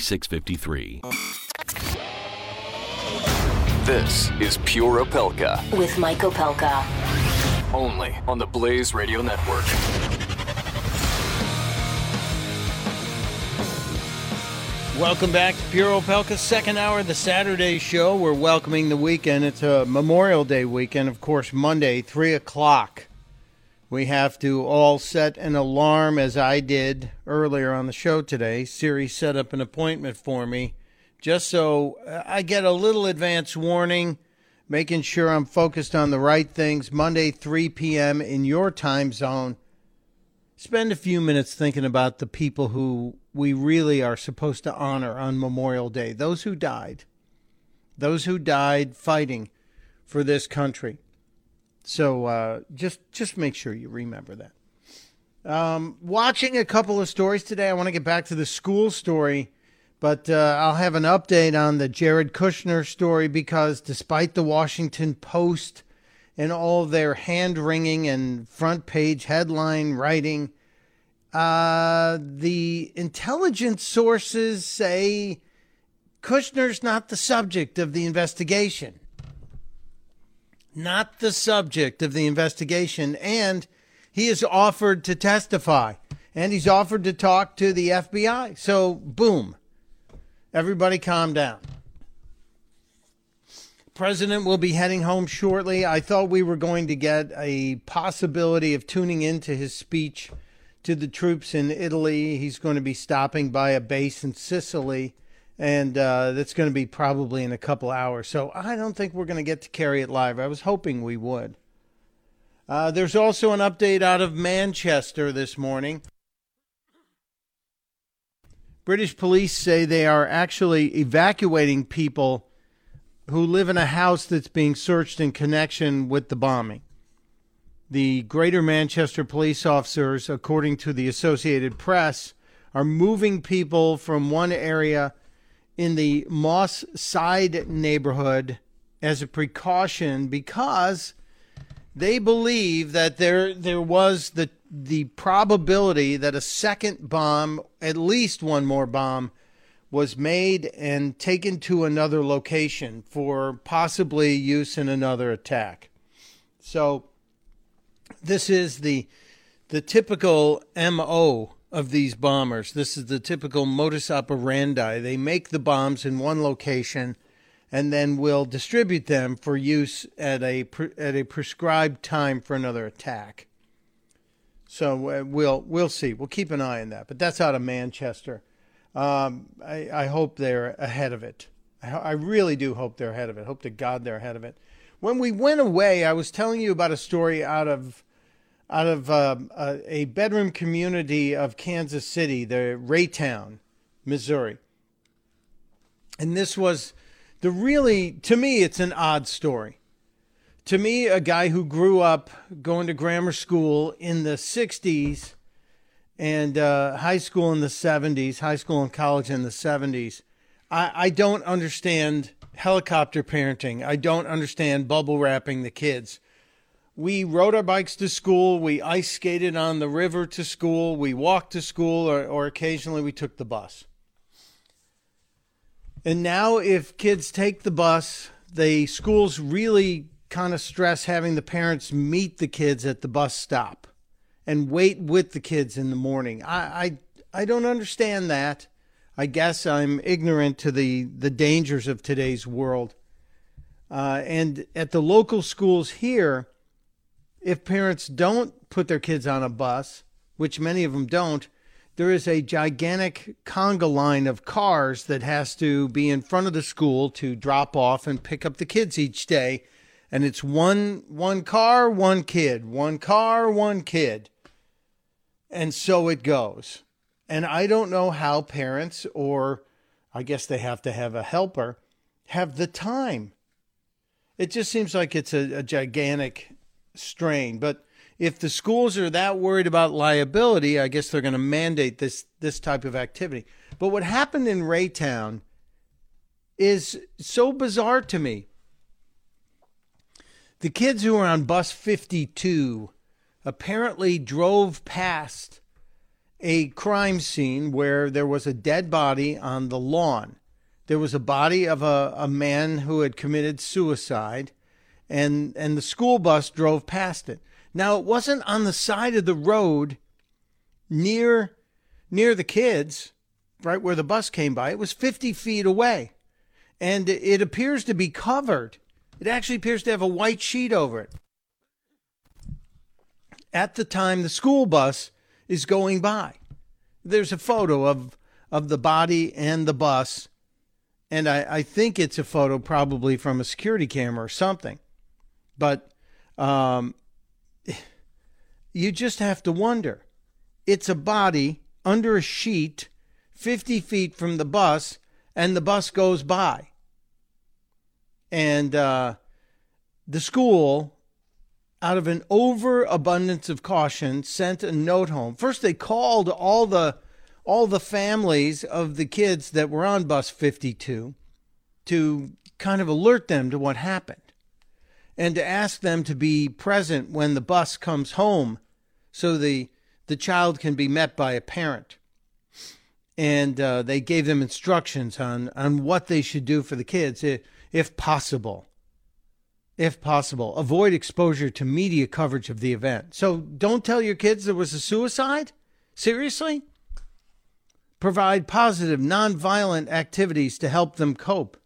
4653. This is Pure Opelka. With Mike Opelka. Only on the Blaze Radio Network. Welcome back to Pure Opelka's second hour of the Saturday show. We're welcoming the weekend. It's a Memorial Day weekend, of course, Monday, 3 o'clock. We have to all set an alarm as I did earlier on the show today. Siri set up an appointment for me just so uh, I get a little advance warning, making sure I'm focused on the right things. Monday, 3 p.m. in your time zone. Spend a few minutes thinking about the people who we really are supposed to honor on Memorial Day those who died, those who died fighting for this country. So uh, just just make sure you remember that. Um, watching a couple of stories today. I want to get back to the school story, but uh, I'll have an update on the Jared Kushner story because despite the Washington Post and all their hand wringing and front page headline writing, uh, the intelligence sources say Kushner's not the subject of the investigation not the subject of the investigation, and he is offered to testify and he's offered to talk to the FBI. So, boom, everybody calm down. President will be heading home shortly. I thought we were going to get a possibility of tuning into his speech to the troops in Italy. He's going to be stopping by a base in Sicily and uh, that's going to be probably in a couple hours. So I don't think we're going to get to carry it live. I was hoping we would. Uh, there's also an update out of Manchester this morning. British police say they are actually evacuating people who live in a house that's being searched in connection with the bombing. The Greater Manchester police officers, according to the Associated Press, are moving people from one area in the Moss Side neighborhood as a precaution because they believe that there there was the the probability that a second bomb, at least one more bomb, was made and taken to another location for possibly use in another attack. So this is the the typical MO of these bombers. This is the typical modus operandi. They make the bombs in one location and then will distribute them for use at a at a prescribed time for another attack. So uh, we'll we'll see. We'll keep an eye on that. But that's out of Manchester. Um, I, I hope they're ahead of it. I, I really do hope they're ahead of it. Hope to God they're ahead of it. When we went away, I was telling you about a story out of out of uh, a bedroom community of Kansas City, the Raytown, Missouri. And this was the really, to me, it's an odd story. To me, a guy who grew up going to grammar school in the 60s and uh, high school in the 70s, high school and college in the 70s, I, I don't understand helicopter parenting. I don't understand bubble wrapping the kids we rode our bikes to school. We ice skated on the river to school. We walked to school, or, or occasionally we took the bus. And now, if kids take the bus, the schools really kind of stress having the parents meet the kids at the bus stop and wait with the kids in the morning. I I, I don't understand that. I guess I'm ignorant to the, the dangers of today's world. Uh, and at the local schools here, if parents don't put their kids on a bus, which many of them don't, there is a gigantic conga line of cars that has to be in front of the school to drop off and pick up the kids each day. And it's one one car, one kid, one car, one kid. And so it goes. And I don't know how parents, or I guess they have to have a helper, have the time. It just seems like it's a, a gigantic strain. But if the schools are that worried about liability, I guess they're going to mandate this this type of activity. But what happened in Raytown is so bizarre to me. The kids who were on bus 52 apparently drove past a crime scene where there was a dead body on the lawn. There was a body of a, a man who had committed suicide, and, and the school bus drove past it. Now, it wasn't on the side of the road near, near the kids, right where the bus came by. It was 50 feet away, and it appears to be covered. It actually appears to have a white sheet over it. At the time the school bus is going by. There's a photo of of the body and the bus, and I, I think it's a photo probably from a security camera or something. But um, you just have to wonder. It's a body under a sheet 50 feet from the bus, and the bus goes by. And uh, the school out of an overabundance of caution, sent a note home. First, they called all the all the families of the kids that were on bus 52 to kind of alert them to what happened and to ask them to be present when the bus comes home so the the child can be met by a parent and uh, they gave them instructions on on what they should do for the kids if, if possible if possible. Avoid exposure to media coverage of the event. So don't tell your kids there was a suicide? Seriously? Provide positive, nonviolent activities to help them cope.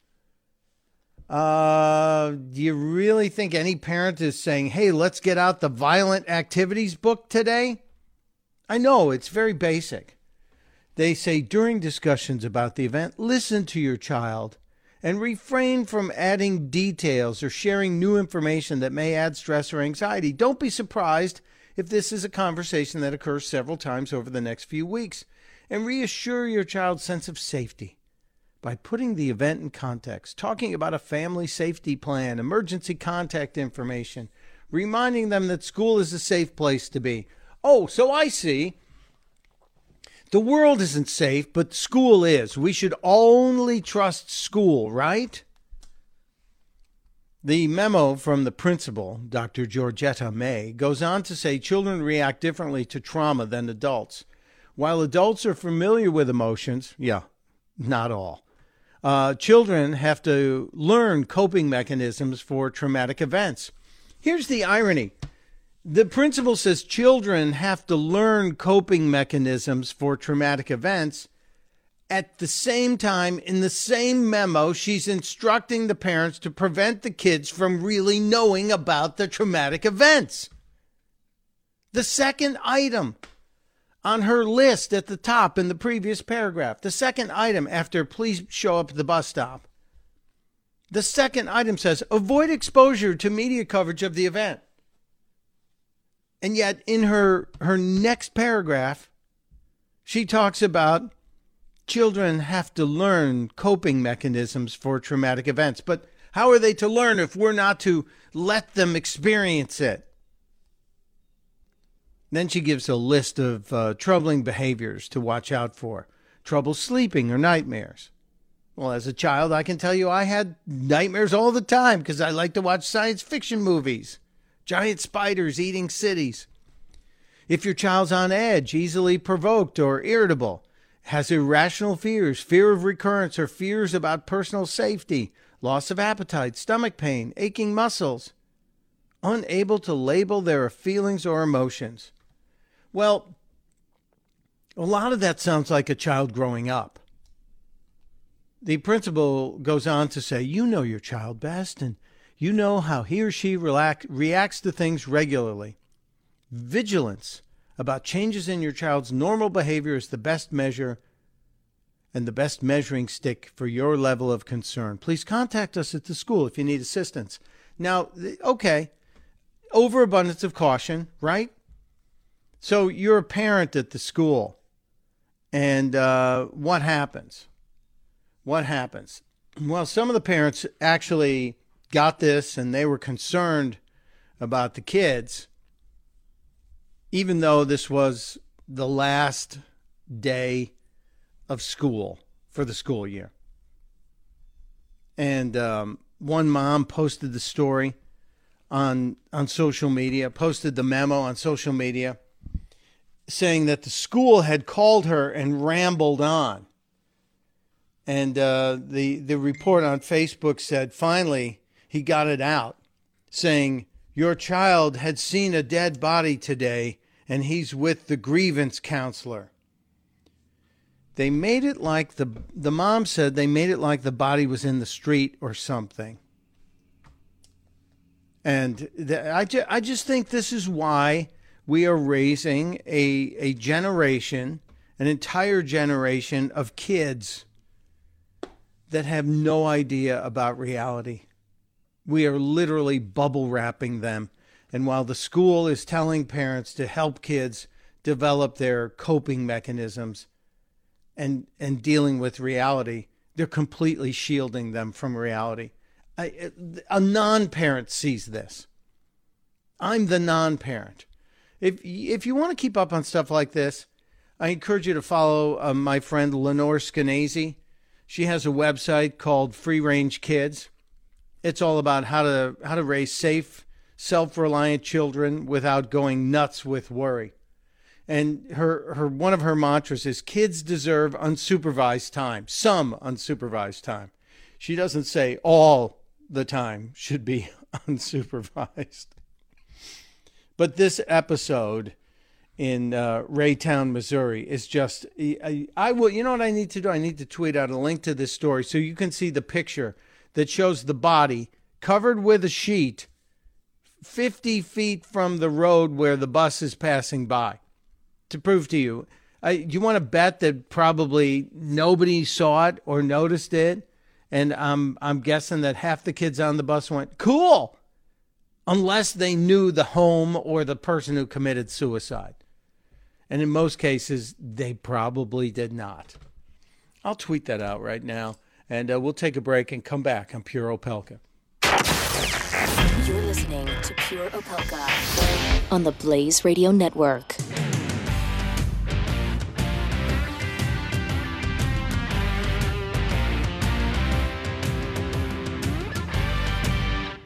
Uh, do you really think any parent is saying, hey, let's get out the violent activities book today? I know it's very basic. They say during discussions about the event, listen to your child and refrain from adding details or sharing new information that may add stress or anxiety. Don't be surprised if this is a conversation that occurs several times over the next few weeks. And reassure your child's sense of safety by putting the event in context, talking about a family safety plan, emergency contact information, reminding them that school is a safe place to be. Oh, so I see. The world isn't safe, but school is. We should only trust school, right? The memo from the principal, Dr. Georgetta May, goes on to say children react differently to trauma than adults. While adults are familiar with emotions, yeah, not all. Uh, children have to learn coping mechanisms for traumatic events. Here's the irony the principal says children have to learn coping mechanisms for traumatic events. At the same time, in the same memo, she's instructing the parents to prevent the kids from really knowing about the traumatic events. The second item on her list at the top in the previous paragraph, the second item after please show up at the bus stop. The second item says avoid exposure to media coverage of the event. And yet, in her, her next paragraph, she talks about children have to learn coping mechanisms for traumatic events. But how are they to learn if we're not to let them experience it? Then she gives a list of uh, troubling behaviors to watch out for trouble sleeping or nightmares. Well, as a child, I can tell you I had nightmares all the time because I like to watch science fiction movies giant spiders eating cities. If your child's on edge, easily provoked or irritable, has irrational fears, fear of recurrence, or fears about personal safety, loss of appetite, stomach pain, aching muscles, unable to label their feelings or emotions. Well, a lot of that sounds like a child growing up. The principal goes on to say, You know your child best, and you know how he or she relax, reacts to things regularly. Vigilance about changes in your child's normal behavior is the best measure and the best measuring stick for your level of concern. Please contact us at the school if you need assistance. Now, okay, overabundance of caution, right? So you're a parent at the school, and uh, what happens? What happens? Well, some of the parents actually got this and they were concerned about the kids, even though this was the last day of school for the school year. And um, one mom posted the story on on social media, posted the memo on social media, saying that the school had called her and rambled on. And uh, the the report on Facebook said finally he got it out, saying your child had seen a dead body today, and he's with the grievance counselor. They made it like the the mom said they made it like the body was in the street or something. And I, ju- I just think this is why we are raising a, a generation, an entire generation of kids that have no idea about reality. We are literally bubble wrapping them. And while the school is telling parents to help kids develop their coping mechanisms and, and dealing with reality, they're completely shielding them from reality a non-parent sees this. I'm the non-parent. If if you want to keep up on stuff like this, I encourage you to follow uh, my friend Lenore Skenazy. She has a website called Free Range Kids. It's all about how to how to raise safe, self-reliant children without going nuts with worry. And her her one of her mantras is kids deserve unsupervised time, some unsupervised time. She doesn't say all the time should be unsupervised. But this episode in uh, Raytown, Missouri is just, I, I will, you know what I need to do? I need to tweet out a link to this story so you can see the picture that shows the body covered with a sheet 50 feet from the road where the bus is passing by to prove to you. I, you want to bet that probably nobody saw it or noticed it? and I'm I'm guessing that half the kids on the bus went cool, unless they knew the home or the person who committed suicide, and in most cases they probably did not. I'll tweet that out right now, and uh, we'll take a break and come back on Pure Opelka. You're listening to Pure Opelka on the Blaze Radio Network.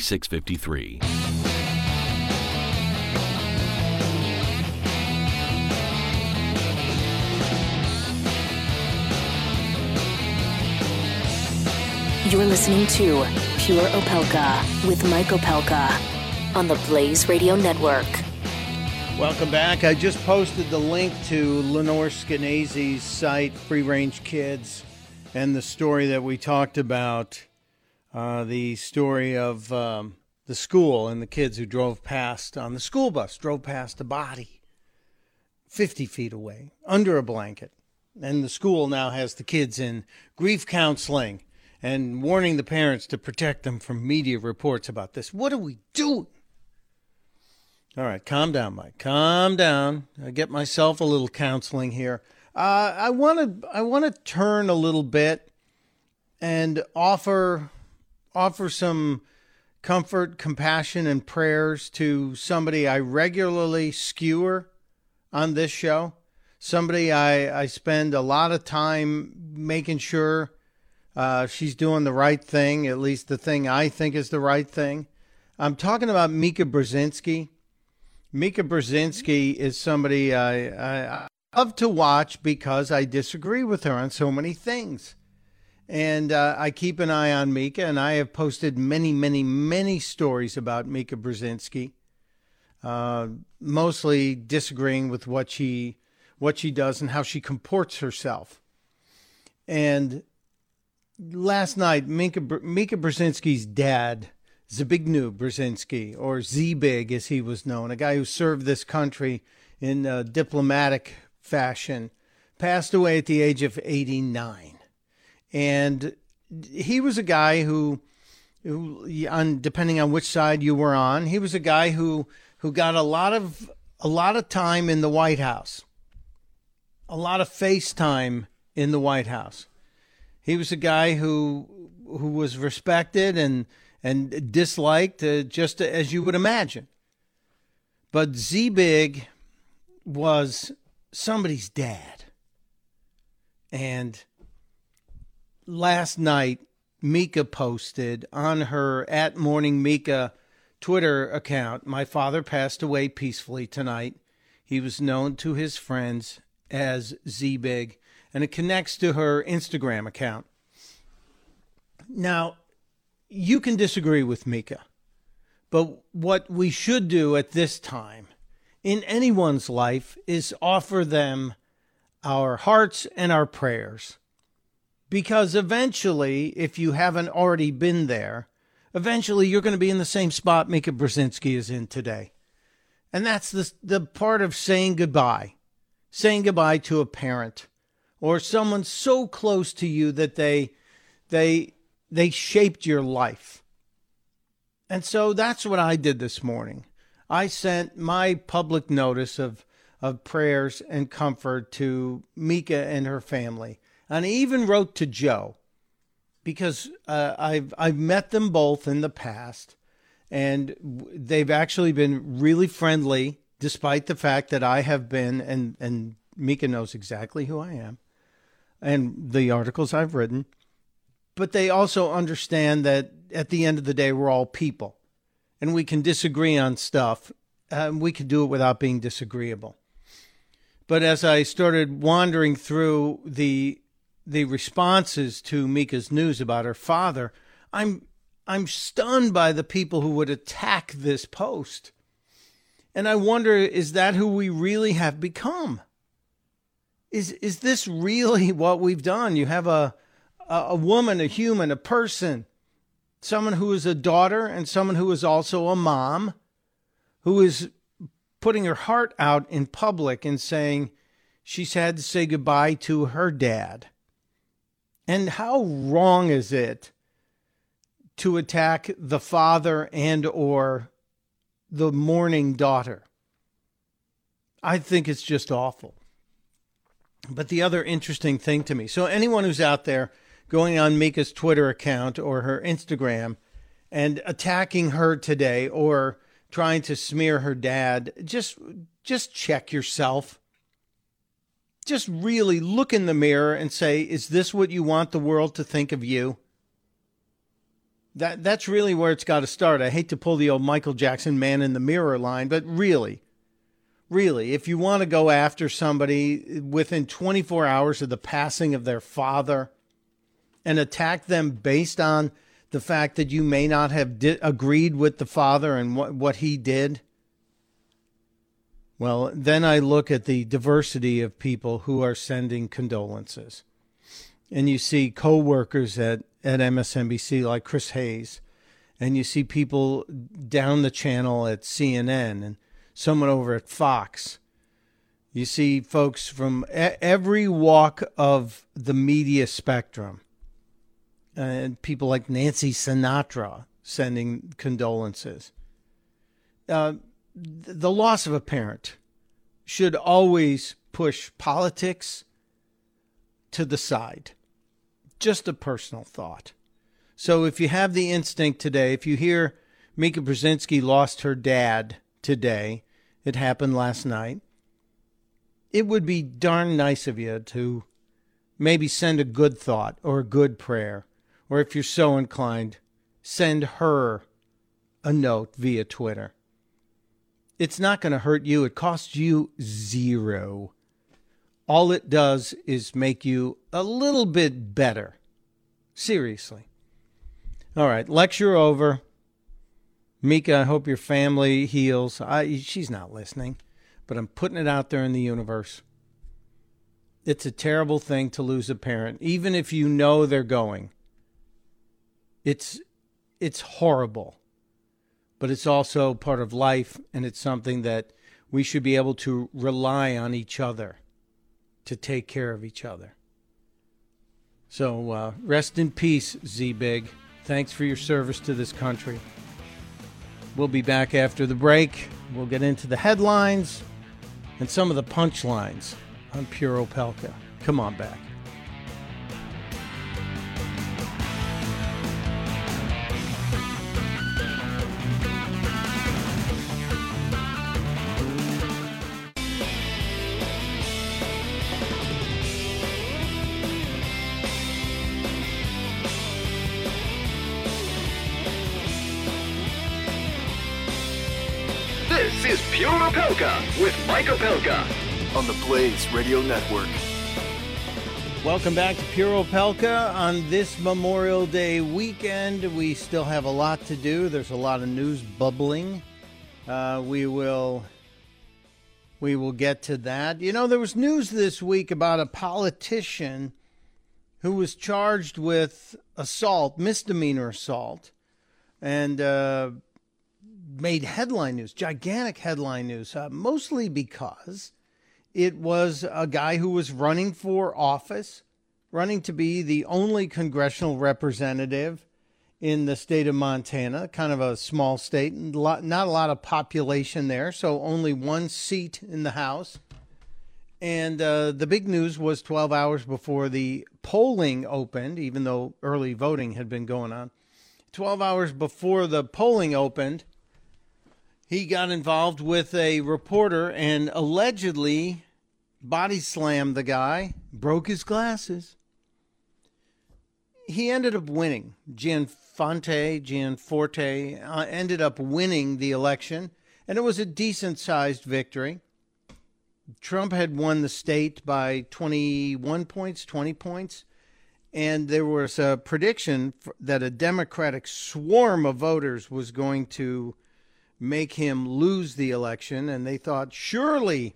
4653. You're listening to Pure Opelka with Mike Opelka on the Blaze Radio Network. Welcome back. I just posted the link to Lenore Skenazy's site, Free Range Kids, and the story that we talked about uh, the story of um, the school and the kids who drove past on the school bus drove past a body 50 feet away under a blanket. And the school now has the kids in grief counseling and warning the parents to protect them from media reports about this. What are we doing? All right, calm down, Mike. Calm down. I get myself a little counseling here. Uh, I want to I want to turn a little bit and offer offer some comfort, compassion, and prayers to somebody I regularly skewer on this show. Somebody I, I spend a lot of time making sure uh, she's doing the right thing, at least the thing I think is the right thing. I'm talking about Mika Brzezinski. Mika Brzezinski is somebody I, I, I love to watch because I disagree with her on so many things. And uh, I keep an eye on Mika, and I have posted many, many, many stories about Mika Brzezinski, uh, mostly disagreeing with what she what she does and how she comports herself. And last night, Mika, Mika Brzezinski's dad, Zbigniew Brzezinski, or Z-Big as he was known, a guy who served this country in diplomatic fashion, passed away at the age of 89 and he was a guy who, who on depending on which side you were on, he was a guy who who got a lot of a lot of time in the White House, a lot of face time in the White House. He was a guy who who was respected and and disliked, uh, just as you would imagine. But Z Big was somebody's dad, and last night, Mika posted on her at Morning Mika Twitter account My father passed away peacefully tonight. He was known to his friends as Z Big, and it connects to her Instagram account. Now, you can disagree with Mika, but what we should do at this time in anyone's life is offer them our hearts and our prayers because eventually, if you haven't already been there, eventually you're going to be in the same spot Mika Brzezinski is in today. And that's the, the part of saying goodbye, saying goodbye to a parent or someone so close to you that they, they, they shaped your life. And so that's what I did this morning. I sent my public notice of, of prayers and comfort to Mika and her family. And I even wrote to Joe because uh, I've I've met them both in the past, and they've actually been really friendly, despite the fact that I have been and and Mika knows exactly who I am, and the articles I've written. But they also understand that at the end of the day, we're all people, and we can disagree on stuff. and we can do it without being disagreeable. But as I started wandering through the the responses to Mika's news about her father, I'm I'm stunned by the people who would attack this post. And I wonder is that who we really have become? Is is this really what we've done? You have a a, a woman, a human, a person, someone who is a daughter and someone who is also a mom who is putting her heart out in public and saying she's had to say goodbye to her dad and how wrong is it to attack the father and or the mourning daughter? I think it's just awful. But the other interesting thing to me, so anyone who's out there going on Mika's Twitter account or her Instagram and attacking her today or trying to smear her dad, just just check yourself just really look in the mirror and say, is this what you want the world to think of you? That that's really where it's got to start. I hate to pull the old Michael Jackson man in the mirror line, but really, really, if you want to go after somebody within 24 hours of the passing of their father and attack them based on the fact that you may not have di- agreed with the father and what, what he did, well, then I look at the diversity of people who are sending condolences. And you see co workers at, at MSNBC like Chris Hayes and you see people down the channel at CNN and someone over at Fox. You see folks from every walk of the media spectrum, and people like Nancy Sinatra sending condolences. Uh, the loss of a parent should always push politics to the side. Just a personal thought. So if you have the instinct today, if you hear Mika Brzezinski lost her dad today, it happened last night, it would be darn nice of you to maybe send a good thought or a good prayer, or if you're so inclined, send her a note via Twitter. It's not going to hurt you. It costs you zero. All it does is make you a little bit better. Seriously. All right, lecture over. Mika, I hope your family heals. I, she's not listening, but I'm putting it out there in the universe. It's a terrible thing to lose a parent, even if you know they're going. It's it's horrible. But it's also part of life and it's something that we should be able to rely on each other to take care of each other. So uh, rest in peace, Z Big. Thanks for your service to this country. We'll be back after the break. We'll get into the headlines and some of the punchlines on Pure Opelka. Come on back. With Mike Opelka on the Blaze Radio Network. Welcome back to Pure Opelka on this Memorial Day weekend. We still have a lot to do. There's a lot of news bubbling. Uh, we will we will get to that. You know, there was news this week about a politician who was charged with assault, misdemeanor assault, and uh, made headline news, gigantic headline news, uh, mostly because it was a guy who was running for office, running to be the only congressional representative in the state of Montana, kind of a small state, not a lot of population there, so only one seat in the House. And uh, the big news was 12 hours before the polling opened, even though early voting had been going on. 12 hours before the polling opened, he got involved with a reporter and allegedly body slammed the guy, broke his glasses. He ended up winning. Gianfonte, Gianforte uh, ended up winning the election, and it was a decent sized victory. Trump had won the state by 21 points, 20 points, and there was a prediction that a Democratic swarm of voters was going to make him lose the election. And they thought, surely,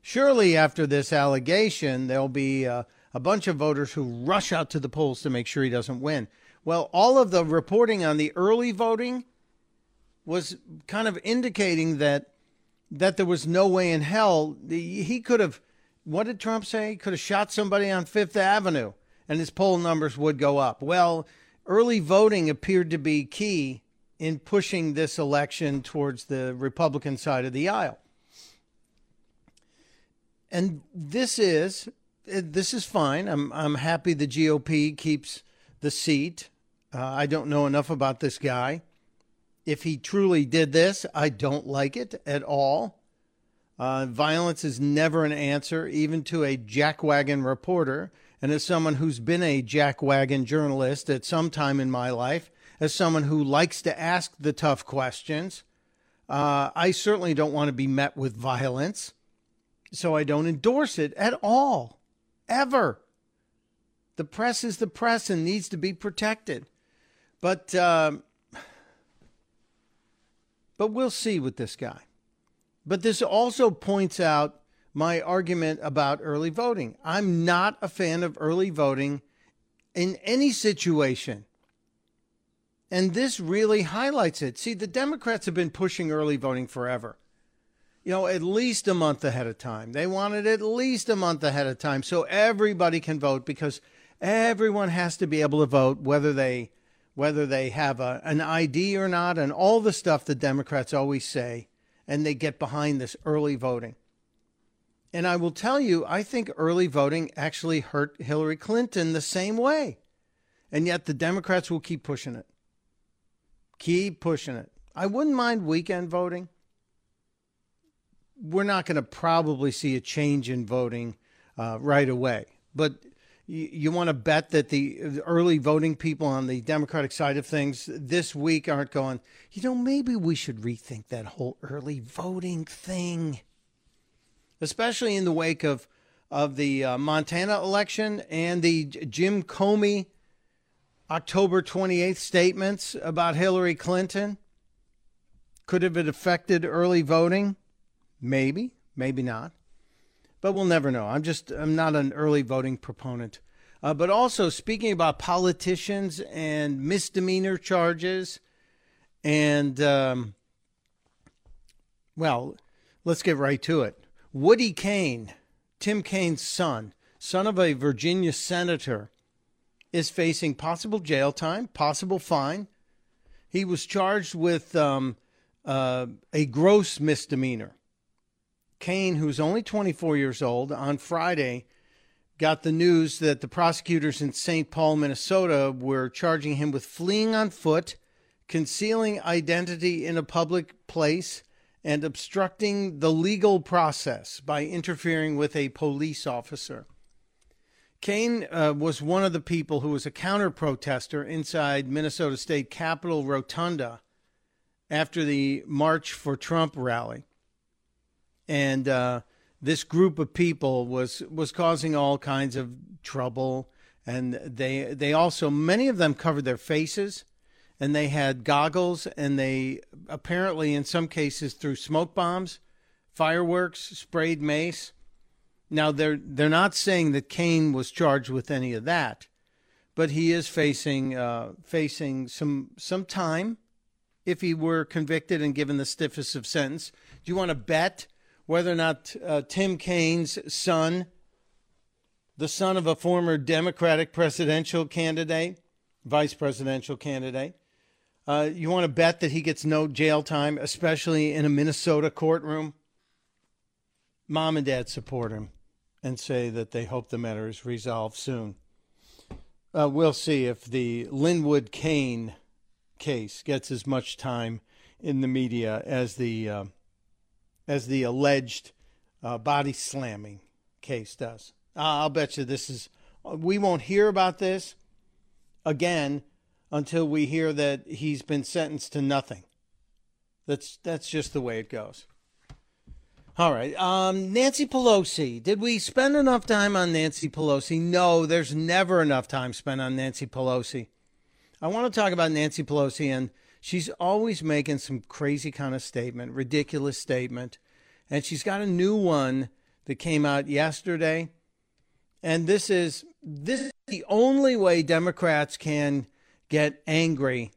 surely after this allegation, there'll be a, bunch of voters who rush out to the polls to make sure he doesn't win. Well, all of the reporting on the early voting was kind of indicating that that there was no way in hell he could have what did Trump say? He could have shot somebody on Fifth Avenue and his poll numbers would go up. Well, early voting appeared to be key in pushing this election towards the Republican side of the aisle. And this is this is fine. I'm I'm happy the GOP keeps the seat. Uh, I don't know enough about this guy. If he truly did this, I don't like it at all. Uh, violence is never an answer, even to a jackwagon reporter. And as someone who's been a jackwagon journalist at some time in my life, as someone who likes to ask the tough questions. Uh, I certainly don't want to be met with violence, so I don't endorse it at all, ever. The press is the press and needs to be protected. But uh, but we'll see with this guy. But this also points out my argument about early voting. I'm not a fan of early voting in any situation And this really highlights it. See, the Democrats have been pushing early voting forever. You know, at least a month ahead of time. They want it at least a month ahead of time so everybody can vote because everyone has to be able to vote whether they whether they have a, an ID or not and all the stuff the Democrats always say and they get behind this early voting. And I will tell you, I think early voting actually hurt Hillary Clinton the same way. And yet the Democrats will keep pushing it. Keep pushing it. I wouldn't mind weekend voting. We're not going to probably see a change in voting uh, right away. But you, you want to bet that the early voting people on the Democratic side of things this week aren't going, you know, maybe we should rethink that whole early voting thing especially in the wake of of the uh, Montana election and the Jim Comey October 28th statements about Hillary Clinton. Could have it affected early voting? Maybe, maybe not. But we'll never know. I'm just I'm not an early voting proponent. Uh, but also speaking about politicians and misdemeanor charges, and um, well, let's get right to it. Woody Kaine, Tim Kaine's son, son of a Virginia senator, is facing possible jail time, possible fine. He was charged with um, uh, a gross misdemeanor. Kaine, who's only 24 years old, on Friday got the news that the prosecutors in St. Paul, Minnesota were charging him with fleeing on foot, concealing identity in a public place, and obstructing the legal process by interfering with a police officer. Kaine uh, was one of the people who was a counter protester inside Minnesota State Capitol Rotunda after the March for Trump rally. And uh, this group of people was, was causing all kinds of trouble. And they, they also, many of them covered their faces and they had goggles and they apparently in some cases threw smoke bombs, fireworks, sprayed mace. Now they're they're not saying that Kaine was charged with any of that, but he is facing uh, facing some some time if he were convicted and given the stiffest of sentence. Do you want to bet whether or not uh, Tim Kaine's son, the son of a former Democratic presidential candidate, vice presidential candidate, uh, you want to bet that he gets no jail time, especially in a Minnesota courtroom? Mom and dad support him and say that they hope the matter is resolved soon. Uh, we'll see if the Linwood Kaine case gets as much time in the media as the uh, as the alleged uh, body slamming case does. I'll bet you this is. We won't hear about this again until we hear that he's been sentenced to nothing. That's that's just the way it goes. All right. Um, Nancy Pelosi. Did we spend enough time on Nancy Pelosi? No, there's never enough time spent on Nancy Pelosi. I want to talk about Nancy Pelosi, and she's always making some crazy kind of statement, ridiculous statement. And she's got a new one that came out yesterday. And this is this is the only way Democrats can get angry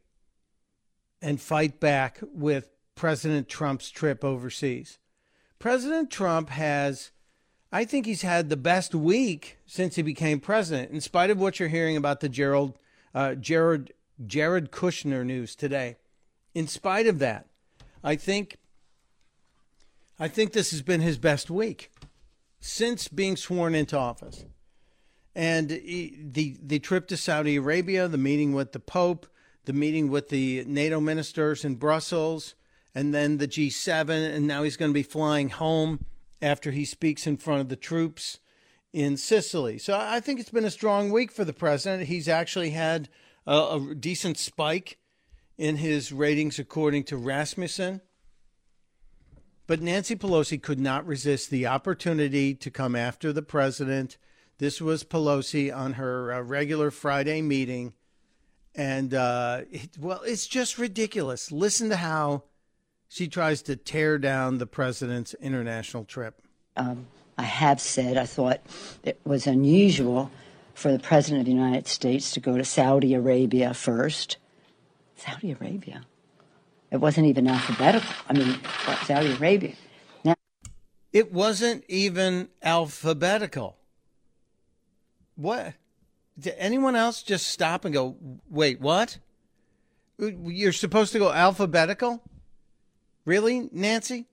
and fight back with President Trump's trip overseas. President Trump has, I think he's had the best week since he became president, in spite of what you're hearing about the Gerald, uh, Jared, Jared Kushner news today. In spite of that, I think, I think this has been his best week since being sworn into office and the the trip to Saudi Arabia, the meeting with the Pope, the meeting with the NATO ministers in Brussels, and then the G7, and now he's going to be flying home after he speaks in front of the troops in Sicily. So I think it's been a strong week for the president. He's actually had a, a decent spike in his ratings, according to Rasmussen. But Nancy Pelosi could not resist the opportunity to come after the president this was Pelosi on her uh, regular Friday meeting. And, uh, it, well, it's just ridiculous. Listen to how she tries to tear down the president's international trip. Um, I have said I thought it was unusual for the president of the United States to go to Saudi Arabia first Saudi Arabia. It wasn't even alphabetical. I mean, Saudi Arabia. Now, it wasn't even alphabetical. What? Did anyone else just stop and go, wait, what? You're supposed to go alphabetical? Really, Nancy?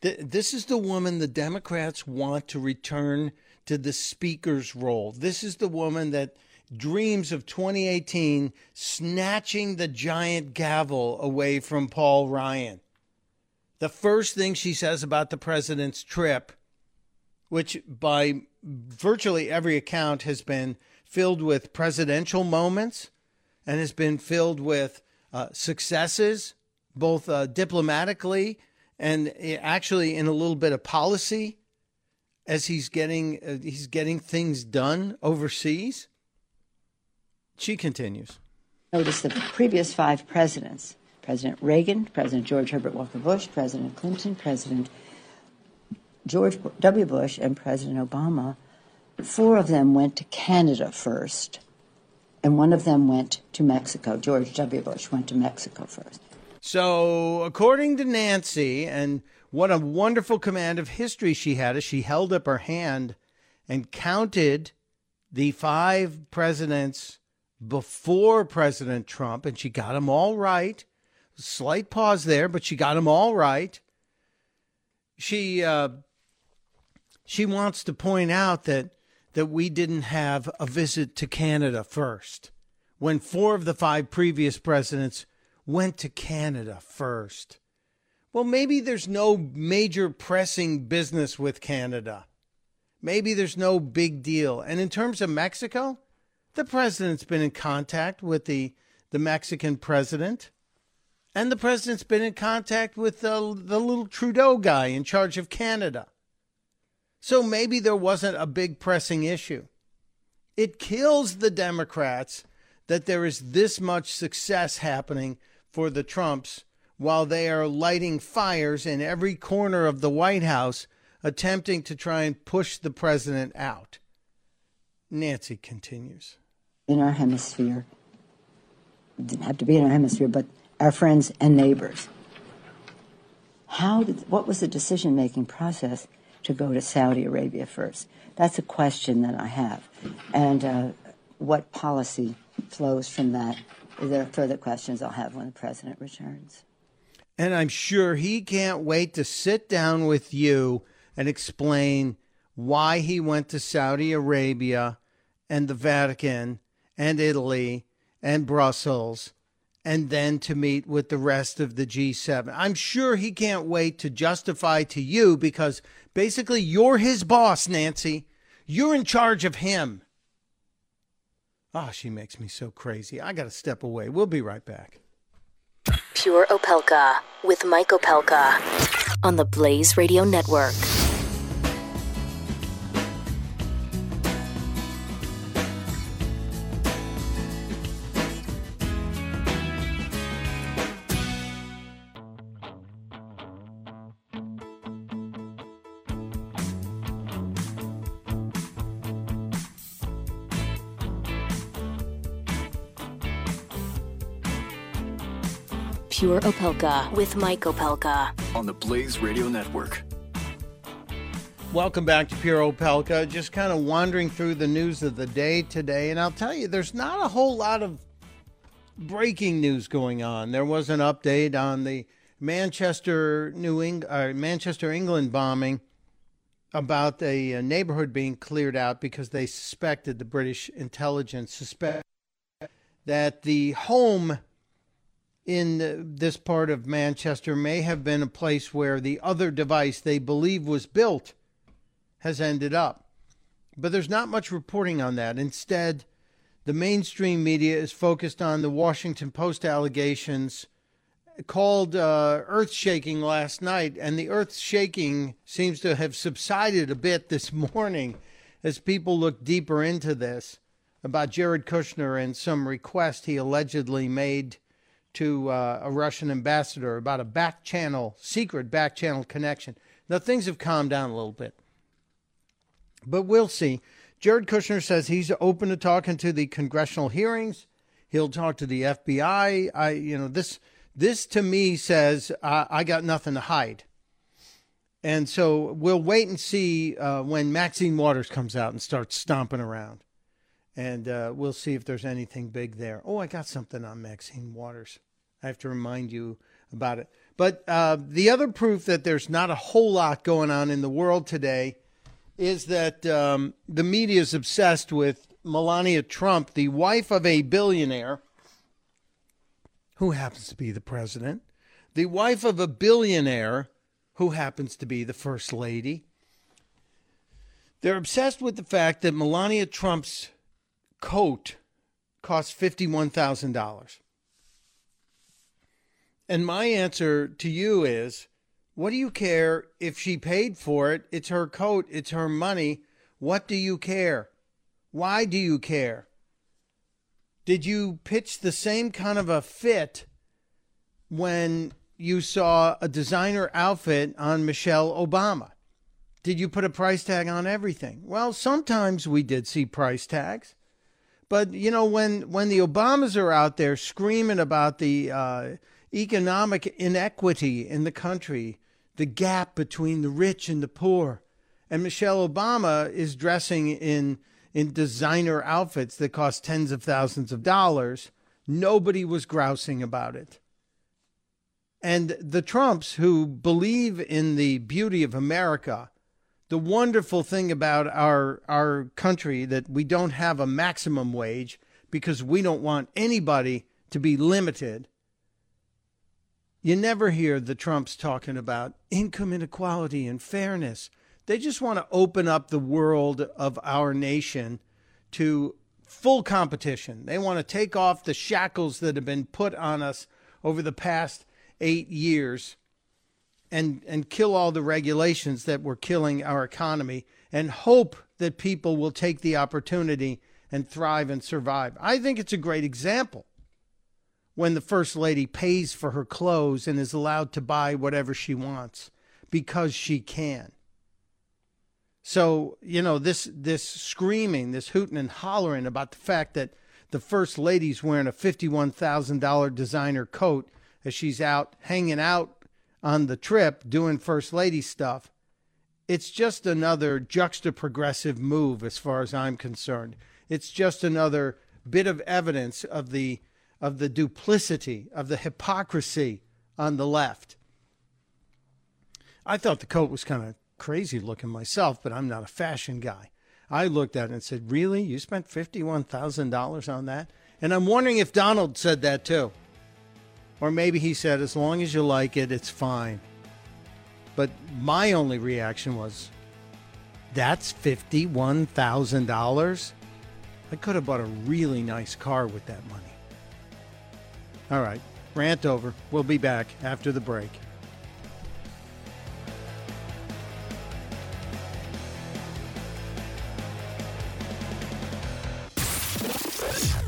This is the woman the Democrats want to return to the speaker's role. This is the woman that dreams of 2018 snatching the giant gavel away from Paul Ryan. The first thing she says about the president's trip, which by virtually every account has been filled with presidential moments and has been filled with uh, successes, both uh, diplomatically and eh, actually in a little bit of policy as he's getting uh, he's getting things done overseas. She continues. Notice the previous five presidents President Reagan, President George Herbert Walker Bush, President Clinton, President George W. Bush, and President Obama. Four of them went to Canada first, and one of them went to Mexico. George W. Bush went to Mexico first. So, according to Nancy, and what a wonderful command of history she had as she held up her hand and counted the five presidents before President Trump, and she got them all right. Slight pause there, but she got them all right. She uh, she wants to point out that that we didn't have a visit to Canada first, when four of the five previous presidents went to Canada first. Well, maybe there's no major pressing business with Canada. Maybe there's no big deal. And in terms of Mexico, the president's been in contact with the, the Mexican president, and the president's been in contact with the, the little Trudeau guy in charge of Canada. So maybe there wasn't a big pressing issue. It kills the Democrats that there is this much success happening for the Trumps while they are lighting fires in every corner of the White House, attempting to try and push the president out. Nancy continues in our hemisphere, didn't have to be in our hemisphere, but our friends and neighbors. How did, what was the decision making process to go to Saudi Arabia first? That's a question that I have. And uh, what policy flows from that? Is there are further questions I'll have when the president returns. And I'm sure he can't wait to sit down with you and explain why he went to Saudi Arabia and the Vatican and Italy and Brussels and then to meet with the rest of the G7. I'm sure he can't wait to justify to you because basically you're his boss, Nancy. You're in charge of him. Oh, she makes me so crazy. I got to step away. We'll be right back. Pure Opelka with Mike Opelka on the Blaze Radio Network. Pure Opelka with Mike Opelka on the Blaze Radio Network. Welcome back to Pure Opelka. Just kind of wandering through the news of the day today, and I'll tell you, there's not a whole lot of breaking news going on. There was an update on the Manchester, New Eng- uh, Manchester, England bombing about a, a neighborhood being cleared out because they suspected the British intelligence suspect that the home in this part of Manchester may have been a place where the other device they believe was built has ended up. But there's not much reporting on that. Instead, the mainstream media is focused on the Washington Post allegations called uh, earth shaking last night, and the earth shaking seems to have subsided a bit this morning as people look deeper into this about Jared Kushner and some request he allegedly made to uh, a Russian ambassador about a back channel, secret back channel connection. Now, things have calmed down a little bit, but we'll see. Jared Kushner says he's open to talking to the congressional hearings. He'll talk to the FBI. I, you know, this this to me says I, I got nothing to hide. And so we'll wait and see uh, when Maxine Waters comes out and starts stomping around. And uh, we'll see if there's anything big there. Oh, I got something on Maxine Waters. I have to remind you about it. But uh, the other proof that there's not a whole lot going on in the world today is that um, the media is obsessed with Melania Trump, the wife of a billionaire who happens to be the president, the wife of a billionaire who happens to be the first lady. They're obsessed with the fact that Melania Trump's coat cost $51,000. And my answer to you is what do you care if she paid for it? It's her coat, it's her money. What do you care? Why do you care? Did you pitch the same kind of a fit when you saw a designer outfit on Michelle Obama? Did you put a price tag on everything? Well, sometimes we did see price tags. But you know when when the Obamas are out there screaming about the uh, economic inequity in the country, the gap between the rich and the poor, and Michelle Obama is dressing in in designer outfits that cost tens of thousands of dollars, nobody was grousing about it. And the Trumps who believe in the beauty of America, the wonderful thing about our our country that we don't have a maximum wage because we don't want anybody to be limited. You never hear the Trumps talking about income inequality and fairness. They just want to open up the world of our nation to full competition. They want to take off the shackles that have been put on us over the past eight years and, and kill all the regulations that were killing our economy and hope that people will take the opportunity and thrive and survive. I think it's a great example when the First Lady pays for her clothes and is allowed to buy whatever she wants because she can. So, you know, this this screaming, this hooting and hollering about the fact that the first lady's wearing a $51,000 designer coat as she's out hanging out on the trip doing first lady stuff. It's just another juxta progressive move as far as I'm concerned. It's just another bit of evidence of the of the duplicity, of the hypocrisy on the left. I thought the coat was kind of crazy looking myself, but I'm not a fashion guy. I looked at it and said, Really? You spent $51,000 on that? And I'm wondering if Donald said that too. Or maybe he said, As long as you like it, it's fine. But my only reaction was, That's $51,000? I could have bought a really nice car with that money. All right, rant over. We'll be back after the break.